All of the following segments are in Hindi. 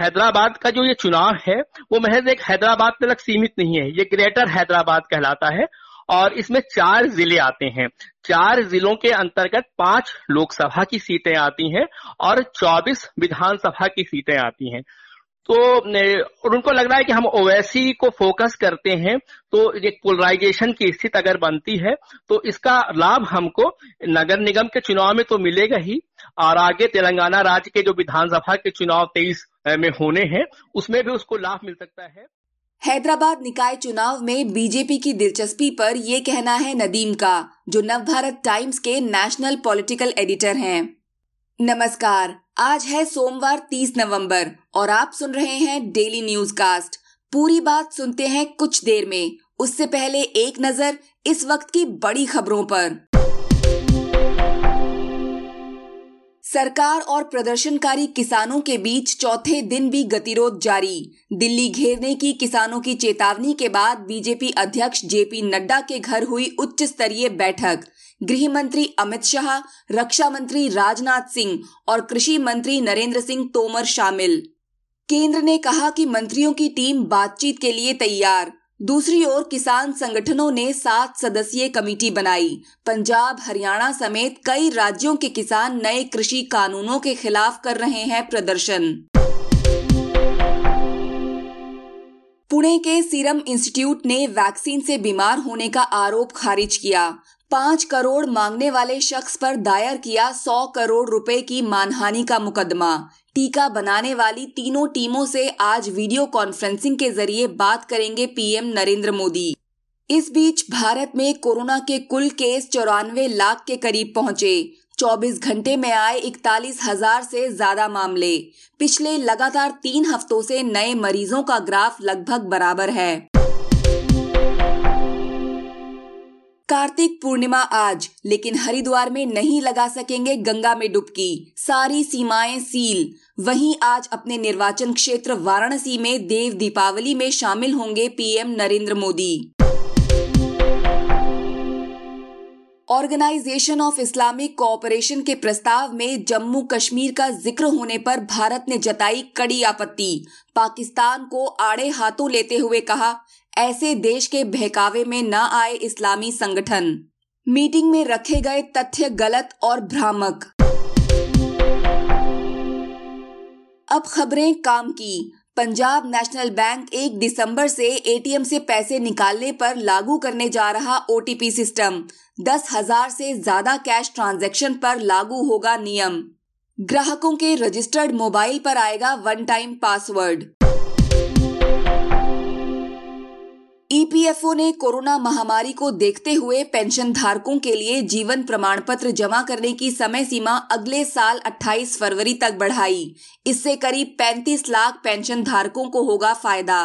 हैदराबाद का जो ये चुनाव है, वो महज एक हैदराबाद तक सीमित नहीं है, ये ग्रेटर हैदराबाद कहलाता है और इसमें चार ज़िले आते हैं। चार जिलों के अंतर्गत पाँच लोकसभा की सीटें आती हैं और चौबीस विधानसभा की सीटें आती हैं। तो और उनको लग रहा है कि हम ओवैसी को फोकस करते हैं तो एक पोलराइजेशन की स्थिति अगर बनती है तो इसका लाभ हमको नगर निगम के चुनाव में तो मिलेगा ही और आगे तेलंगाना राज्य के जो विधानसभा के चुनाव तेईस में होने हैं, उसमें भी उसको लाभ मिल सकता है। हैदराबाद निकाय चुनाव में बीजेपी की दिलचस्पी पर ये कहना है नदीम का, जो नवभारत टाइम्स के नेशनल पॉलिटिकल एडिटर हैं। नमस्कार, आज है सोमवार 30 नवंबर और आप सुन रहे हैं डेली न्यूज़ कास्ट पूरी बात सुनते हैं कुछ देर में, उससे पहले एक नज़र इस वक्त की बड़ी खबरों पर। सरकार और प्रदर्शनकारी किसानों के बीच चौथे दिन भी गतिरोध जारी। दिल्ली घेरने की किसानों की चेतावनी के बाद बीजेपी अध्यक्ष जेपी नड्डा के घर हुई उच्च स्तरीय बैठक। गृह मंत्री अमित शाह, रक्षा मंत्री राजनाथ सिंह और कृषि मंत्री नरेंद्र सिंह तोमर शामिल। केंद्र ने कहा कि मंत्रियों की टीम बातचीत के लिए तैयार। दूसरी ओर किसान संगठनों ने सात सदस्यीय कमेटी बनाई। पंजाब, हरियाणा समेत कई राज्यों के किसान नए कृषि कानूनों के खिलाफ कर रहे हैं प्रदर्शन। पुणे के सीरम इंस्टीट्यूट ने वैक्सीन से बीमार होने का आरोप खारिज किया। पाँच करोड़ मांगने वाले शख्स पर दायर किया सौ करोड़ रुपए की मानहानि का मुकदमा। टीका बनाने वाली तीनों टीमों से आज वीडियो कॉन्फ्रेंसिंग के ज़रिए बात करेंगे पीएम नरेंद्र मोदी। इस बीच भारत में कोरोना के कुल केस चौरानवे लाख के करीब पहुँचे। 24 घंटे में आए इकतालीस हज़ार से ज़्यादा मामले। पिछले लगातार तीन हफ्तों से नए मरीजों का ग्राफ लगभग बराबर है। कार्तिक पूर्णिमा आज, लेकिन हरिद्वार में नहीं लगा सकेंगे गंगा में डुबकी। सारी सीमाएँ सील। वहीं आज अपने निर्वाचन क्षेत्र वाराणसी में देव दीपावली में शामिल होंगे PM Narendra Modi. Organisation of Islamic cooperation के प्रस्ताव में जम्मू कश्मीर का ज़िक्र होने पर भारत ने जताई कड़ी आपत्ति। पाकिस्तान को आड़े हाथों लेते हुए कहा ऐसे देश के बहकावे में न आए इस्लामी संगठन। मीटिंग में रखे गए तथ्य गलत और भ्रामक। अब खबरें काम की। पंजाब नेशनल बैंक एक दिसंबर से एटीएम से पैसे निकालने पर लागू करने जा रहा ओटीपी सिस्टम। दस हज़ार से ज़्यादा कैश ट्रांजैक्शन पर लागू होगा नियम। ग्राहकों के रजिस्टर्ड मोबाइल पर आएगा वन टाइम पासवर्ड। ईपीएफओ ने कोरोना महामारी को देखते हुए पेंशन धारकों के लिए जीवन प्रमाण पत्र जमा करने की समय सीमा अगले साल 28 फरवरी तक बढ़ाई। इससे करीब 35 लाख पेंशन धारकों को होगा फ़ायदा।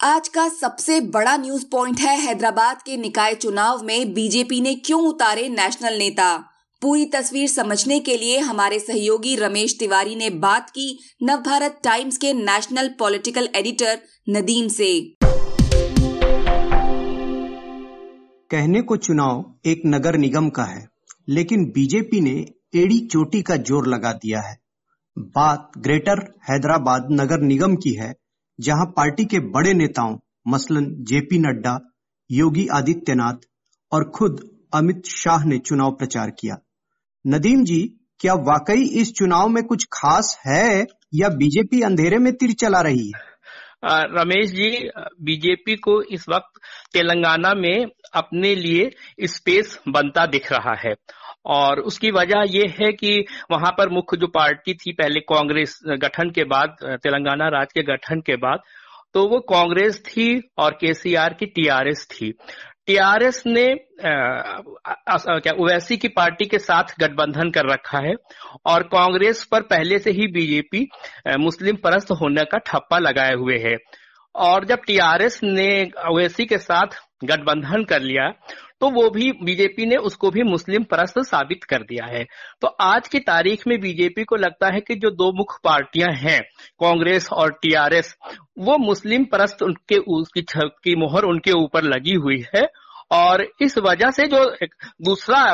आज का सबसे बड़ा न्यूज़ पॉइंट है हैदराबाद के निकाय चुनाव में बीजेपी ने क्यों उतारे नेशनल नेता? पूरी तस्वीर समझने के लिए हमारे सहयोगी रमेश तिवारी ने बात की नवभारत टाइम्स के नेशनल पॉलिटिकल एडिटर नदीम से। कहने को चुनाव एक नगर निगम का है, लेकिन बीजेपी ने एड़ी चोटी का ज़ोर लगा दिया है। बात ग्रेटर हैदराबाद नगर निगम की है, जहाँ पार्टी के बड़े नेताओं मसलन जेपी नड्डा, योगी आदित्यनाथ और खुद अमित शाह ने चुनाव प्रचार किया। नदीम जी, क्या वाकई इस चुनाव में कुछ खास है या बीजेपी अंधेरे में तिर चला रही है? रमेश जी, बीजेपी को इस वक्त तेलंगाना में अपने लिए स्पेस बनता दिख रहा है। और उसकी वजह यह है कि वहाँ पर मुख्य जो पार्टी थी पहले कांग्रेस गठन के बाद, तेलंगाना राज्य के गठन के बाद तो वो कांग्रेस थी और केसीआर की टीआरएस थी। टीआरएस ने क्या, ओवैसी की पार्टी के साथ गठबंधन कर रखा है और कांग्रेस पर पहले से ही बीजेपी मुस्लिम परस्त होने का ठप्पा लगाए हुए है। और जब टीआरएस ने ओवैसी के साथ गठबंधन कर लिया तो वो भी बीजेपी ने उसको भी मुस्लिम परस्त साबित कर दिया है। तो आज की तारीख में बीजेपी को लगता है कि जो दो मुख्य पार्टियाँ हैं, कांग्रेस और टीआरएस, वो मुस्लिम परस्त उनके उसकी की मोहर उनके ऊपर लगी हुई है और इस वजह से जो दूसरा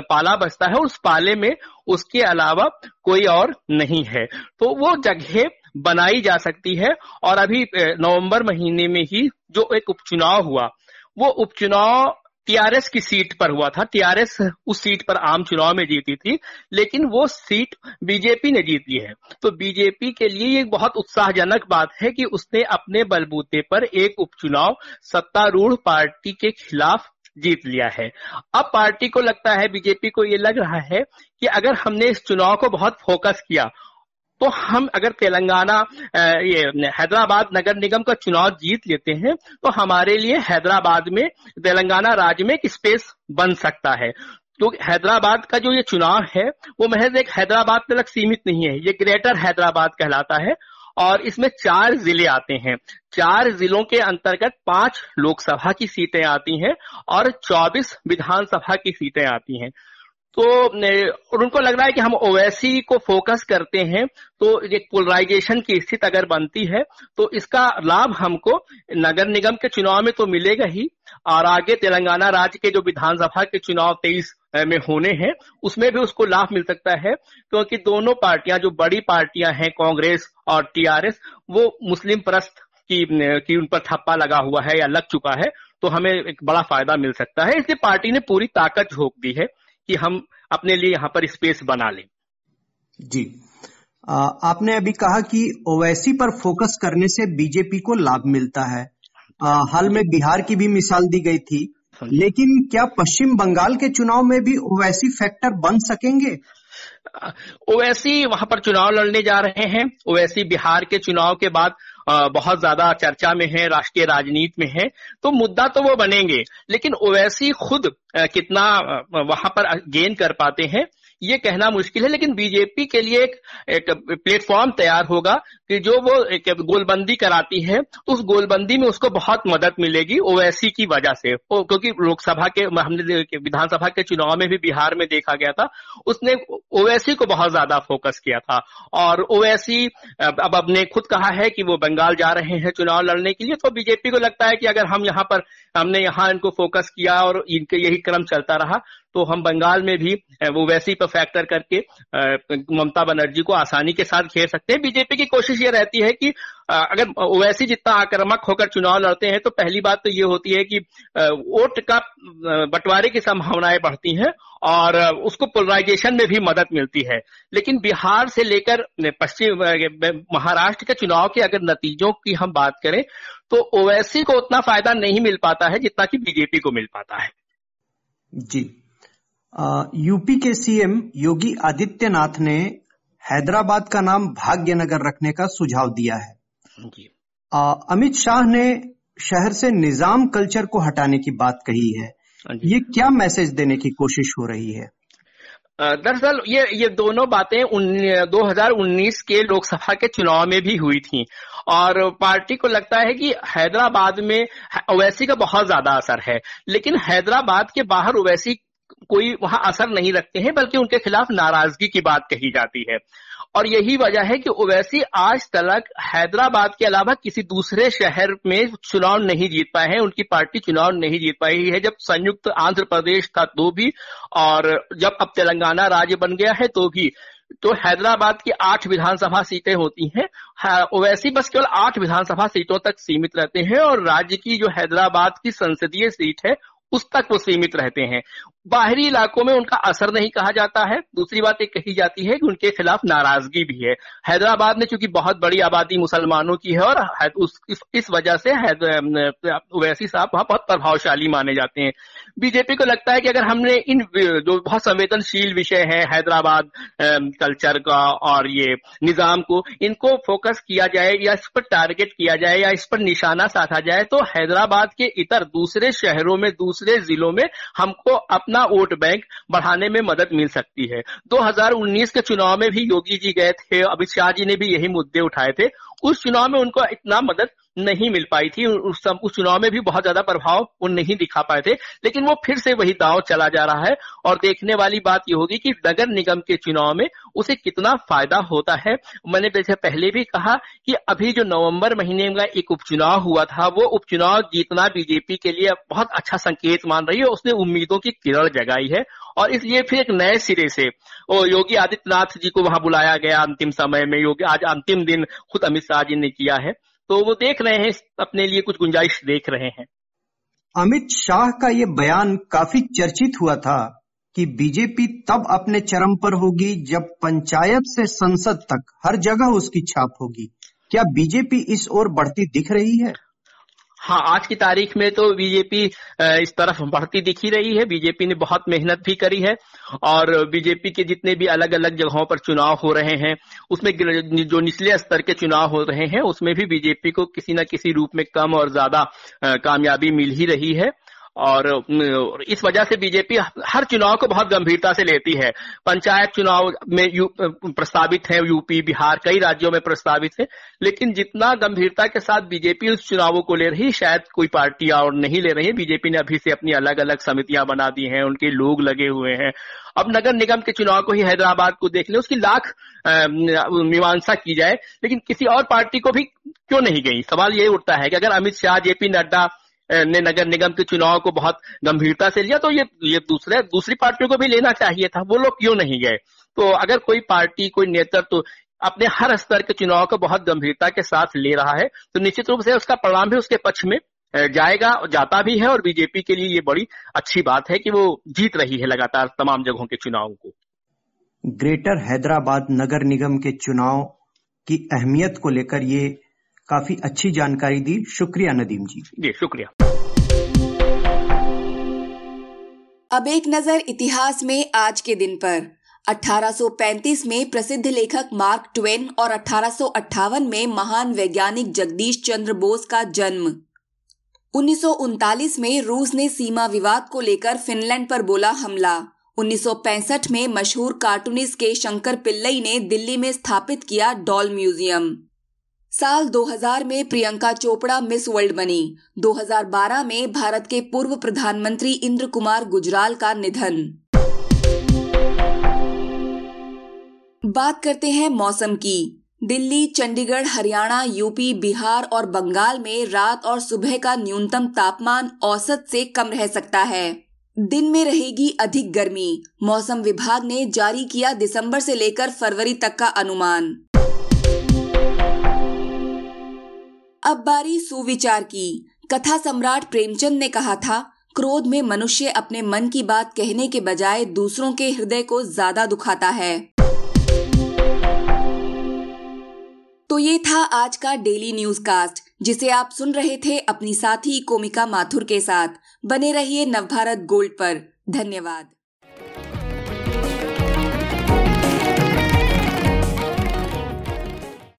पाला बचता है, उस पाले में उसके अलावा कोई और नहीं है। तो वो जगह बनाई जा सकती है और अभी नवंबर महीने में ही जो एक उपचुनाव हुआ, वो उपचुनाव टीआरएस की सीट पर हुआ था। टीआरएस उस सीट पर आम चुनाव में जीती थी, लेकिन वो सीट बीजेपी ने जीत ली है। तो बीजेपी के लिए ये बहुत उत्साहजनक बात है कि उसने अपने बलबूते पर एक उपचुनाव सत्तारूढ़ पार्टी के खिलाफ जीत लिया है। अब पार्टी को लगता है, बीजेपी को ये लग रहा है कि अगर हमने इस चुनाव को बहुत फोकस किया तो हम अगर तेलंगाना ये हैदराबाद नगर निगम का चुनाव जीत लेते हैं तो हमारे लिए हैदराबाद में, तेलंगाना राज्य में एक स्पेस बन सकता है। तो हैदराबाद का जो ये चुनाव है, वो महज एक हैदराबाद तक सीमित नहीं है, ये ग्रेटर हैदराबाद कहलाता है और इसमें चार ज़िले आते हैं। चार जिलों के अंतर्गत पाँच लोकसभा की सीटें आती हैं और चौबीस विधानसभा की सीटें आती हैं। तो और उनको लग रहा है कि हम ओवैसी को फोकस करते हैं तो एक पोलराइजेशन की स्थिति अगर बनती है तो इसका लाभ हमको नगर निगम के चुनाव में तो मिलेगा ही और आगे तेलंगाना राज्य के जो विधानसभा के चुनाव तेईस में होने हैं उसमें भी उसको लाभ मिल सकता है क्योंकि दोनों पार्टियाँ जो बड़ी पार्टियाँ हैं कांग्रेस और टीआरएस वो मुस्लिम परस्त की, की उन पर थप्पा लगा हुआ है या लग चुका है तो हमें एक बड़ा फ़ायदा मिल सकता है इसलिए पार्टी ने पूरी ताकत झोंक दी है। कि हम अपने लिए यहाँ पर स्पेस बना लें। जी। आ, आपने अभी कहा कि ओवैसी पर फोकस करने से बीजेपी को लाभ मिलता है। आ, हाल में बिहार की भी मिसाल दी गई थी। लेकिन क्या पश्चिम बंगाल के चुनाव में भी ओवैसी फैक्टर बन सकेंगे? ओवैसी वहाँ पर चुनाव लड़ने जा रहे हैं। ओवैसी बिहार के चुनाव के बाद बहुत ज़्यादा चर्चा में है, राष्ट्रीय राजनीति में है तो मुद्दा तो वो बनेंगे। लेकिन ओवैसी खुद कितना वहाँ पर गेन कर पाते हैं ये कहना मुश्किल है लेकिन बीजेपी के लिए एक, एक प्लेटफॉर्म तैयार होगा कि जो वो एक गोलबंदी कराती है तो उस गोलबंदी में उसको बहुत मदद मिलेगी ओवैसी की वजह से। क्योंकि लोकसभा के हमने विधानसभा के चुनाव में भी बिहार में देखा गया था उसने ओवैसी को बहुत ज़्यादा फोकस किया था। और ओवैसी अब अपने खुद कहा है कि वो बंगाल जा रहे हैं चुनाव लड़ने के लिए तो बीजेपी को लगता है कि अगर हम यहाँ पर हमने यहाँ इनको फोकस किया और इनके यही क्रम चलता रहा तो हम बंगाल में भी वो वैसी पर फैक्टर करके ममता बनर्जी को आसानी के साथ घेर सकते हैं। बीजेपी की कोशिश ये रहती है कि अगर ओवैसी जितना आक्रामक होकर चुनाव लड़ते हैं तो पहली बात तो ये होती है कि वोट का बंटवारे की संभावनाएँ बढ़ती हैं और उसको पोलराइजेशन में भी मदद मिलती है। लेकिन बिहार से लेकर पश्चिम महाराष्ट्र के चुनाव के अगर नतीजों की हम बात करें तो ओवैसी को उतना फ़ायदा नहीं मिल पाता है जितना कि बीजेपी को मिल पाता है। जी। यूपी के सीएम योगी आदित्यनाथ ने हैदराबाद का नाम भाग्यनगर रखने का सुझाव दिया है। अमित शाह ने शहर से निज़ाम कल्चर को हटाने की बात कही है। हाँ ये क्या मैसेज देने की कोशिश हो रही है? दरअसल ये ये दोनों बातें 2019 के लोकसभा के चुनाव में भी हुई थी। और पार्टी को लगता है कि हैदराबाद में ओवैसी का बहुत ज़्यादा असर है। लेकिन हैदराबाद के बाहर ओवैसी कोई वहाँ असर नहीं रखते हैं, बल्कि उनके खिलाफ नाराज़गी की बात कही जाती है। और यही वजह है कि ओवैसी आज तक हैदराबाद के अलावा किसी दूसरे शहर में चुनाव नहीं जीत पाए हैं, उनकी पार्टी चुनाव नहीं जीत पाई है। जब संयुक्त आंध्र प्रदेश था तो भी, और जब अब तेलंगाना राज्य बन गया है तो भी तो हैदराबाद की आठ विधानसभा सीटें होती हैं, ओवैसी बस केवल आठ विधानसभा सीटों तक सीमित रहते हैं, और राज्य की जो हैदराबाद की संसदीय सीट है, उस तक वो सीमित रहते हैं। बाहरी इलाकों में उनका असर नहीं कहा जाता है। दूसरी बात एक कही जाती है कि उनके खिलाफ नाराज़गी भी है। हैदराबाद में चूँकि बहुत बड़ी आबादी मुसलमानों की है और उस, इस, इस वजह से ओवैसी साहब वहाँ बहुत प्रभावशाली माने जाते हैं। बीजेपी को लगता है कि अगर हमने इन जो बहुत संवेदनशील विषय है हैदराबाद कल्चर का और ये निज़ाम को इनको फोकस किया जाए या इस पर टारगेट किया जाए या इस पर निशाना साधा जाए तो हैदराबाद के इतर दूसरे शहरों में दूसरे जिलों में हमको अपना अपना वोट बैंक बढ़ाने में मदद मिल सकती है। 2019 के चुनाव में भी योगी जी गए थे, अमित शाह जी ने भी यही मुद्दे उठाए थे। उस चुनाव में उनको इतना मदद नहीं मिल पाई थी। उस, उस चुनाव में भी बहुत ज़्यादा प्रभाव वो नहीं दिखा पाए थे। लेकिन वो फिर से वही दाव चला जा रहा है और देखने वाली बात ये होगी कि नगर निगम के चुनाव में उसे कितना फ़ायदा होता है। मैंने जैसे पहले भी कहा कि अभी जो नवंबर महीने में एक उपचुनाव हुआ था वो उपचुनाव जीतना बीजेपी के लिए बहुत अच्छा संकेत मान रही है उसने उम्मीदों की किरण जगाई है। और इसलिए फिर एक नए सिरे से वो योगी आदित्यनाथ जी को वहाँ बुलाया गया अंतिम समय में। योगी आज अंतिम दिन खुद अमित शाह जी ने किया है। तो वो देख रहे हैं, अपने लिए कुछ गुंजाइश देख रहे हैं। अमित शाह का ये बयान काफ़ी चर्चित हुआ था कि बीजेपी तब अपने चरम पर होगी जब पंचायत से संसद तक हर जगह उसकी छाप होगी। क्या बीजेपी इस ओर बढ़ती दिख रही है? हाँ आज की तारीख में तो बीजेपी इस तरफ़ बढ़ती दिखी रही है। बीजेपी ने बहुत मेहनत भी करी है और बीजेपी के जितने भी अलग अलग जगहों पर चुनाव हो रहे हैं, उसमें जो निचले स्तर के चुनाव हो रहे हैं, उसमें भी बीजेपी को किसी न किसी रूप में कम और ज़्यादा कामयाबी मिल ही रही है। और इस वजह से बीजेपी हर चुनाव को बहुत गंभीरता से लेती है। पंचायत चुनाव में यू, प्रस्तावित है यूपी बिहार कई राज्यों में प्रस्तावित है लेकिन जितना गंभीरता के साथ बीजेपी उस चुनावों को ले रही शायद कोई पार्टी और नहीं ले रही है। बीजेपी ने अभी से अपनी अलग अलग समितियाँ बना दी हैं उनके लोग लगे हुए हैं। अब नगर निगम के चुनाव को ही हैदराबाद को देख ले उसकी लाख मीमांसा की जाए लेकिन किसी और पार्टी को भी क्यों नहीं गई? सवाल ये उठता है कि अगर अमित शाह जेपी नड्डा ने नगर निगम के चुनाव को बहुत गंभीरता से लिया तो ये ये दूसरे, दूसरी पार्टियों को भी लेना चाहिए था, वो लोग क्यों नहीं गए? तो अगर कोई पार्टी, कोई नेतृत्व तो अपने हर स्तर के चुनाव को बहुत गंभीरता के साथ ले रहा है तो निश्चित रूप से उसका परिणाम भी उसके पक्ष में जाएगा और जाता भी है, और बीजेपी के लिए ये बड़ी अच्छी बात है कि वो जीत रही है लगातार तमाम जगहों के चुनावों को। ग्रेटर हैदराबाद नगर निगम के चुनाव की अहमियत को लेकर ये काफ़ी अच्छी जानकारी दी। शुक्रिया नदीम जी। जी शुक्रिया। अब एक नज़र इतिहास में आज के दिन पर। 1835 में प्रसिद्ध लेखक मार्क ट्वेन और अठारह सौ अट्ठावन में महान वैज्ञानिक जगदीश चंद्र बोस का जन्म। उन्नीस सौ उनतालीस में रूस ने सीमा विवाद को लेकर फिनलैंड पर बोला हमला। 1965 में मशहूर कार्टूनिस्ट के शंकर पिल्लई ने दिल्ली में स्थापित किया डॉल म्यूज़ियम। साल 2000 में प्रियंका चोपड़ा मिस वर्ल्ड बनी। 2012 में भारत के पूर्व प्रधानमंत्री इंद्र कुमार गुजराल का निधन। बात करते हैं मौसम की। दिल्ली, चंडीगढ़, हरियाणा, यूपी, बिहार और बंगाल में रात और सुबह का न्यूनतम तापमान औसत से कम रह सकता है। दिन में रहेगी अधिक गर्मी। मौसम विभाग ने जारी किया दिसंबर से लेकर फरवरी तक का अनुमान। अब बारी सुविचार की। कथा सम्राट प्रेमचंद ने कहा था, क्रोध में मनुष्य अपने मन की बात कहने के बजाय दूसरों के हृदय को ज़्यादा दुखाता है। तो ये था आज का डेली न्यूज़ कास्ट जिसे आप सुन रहे थे अपनी साथी कोमिका माथुर के साथ। बने रहिए नवभारत गोल्ड पर। धन्यवाद।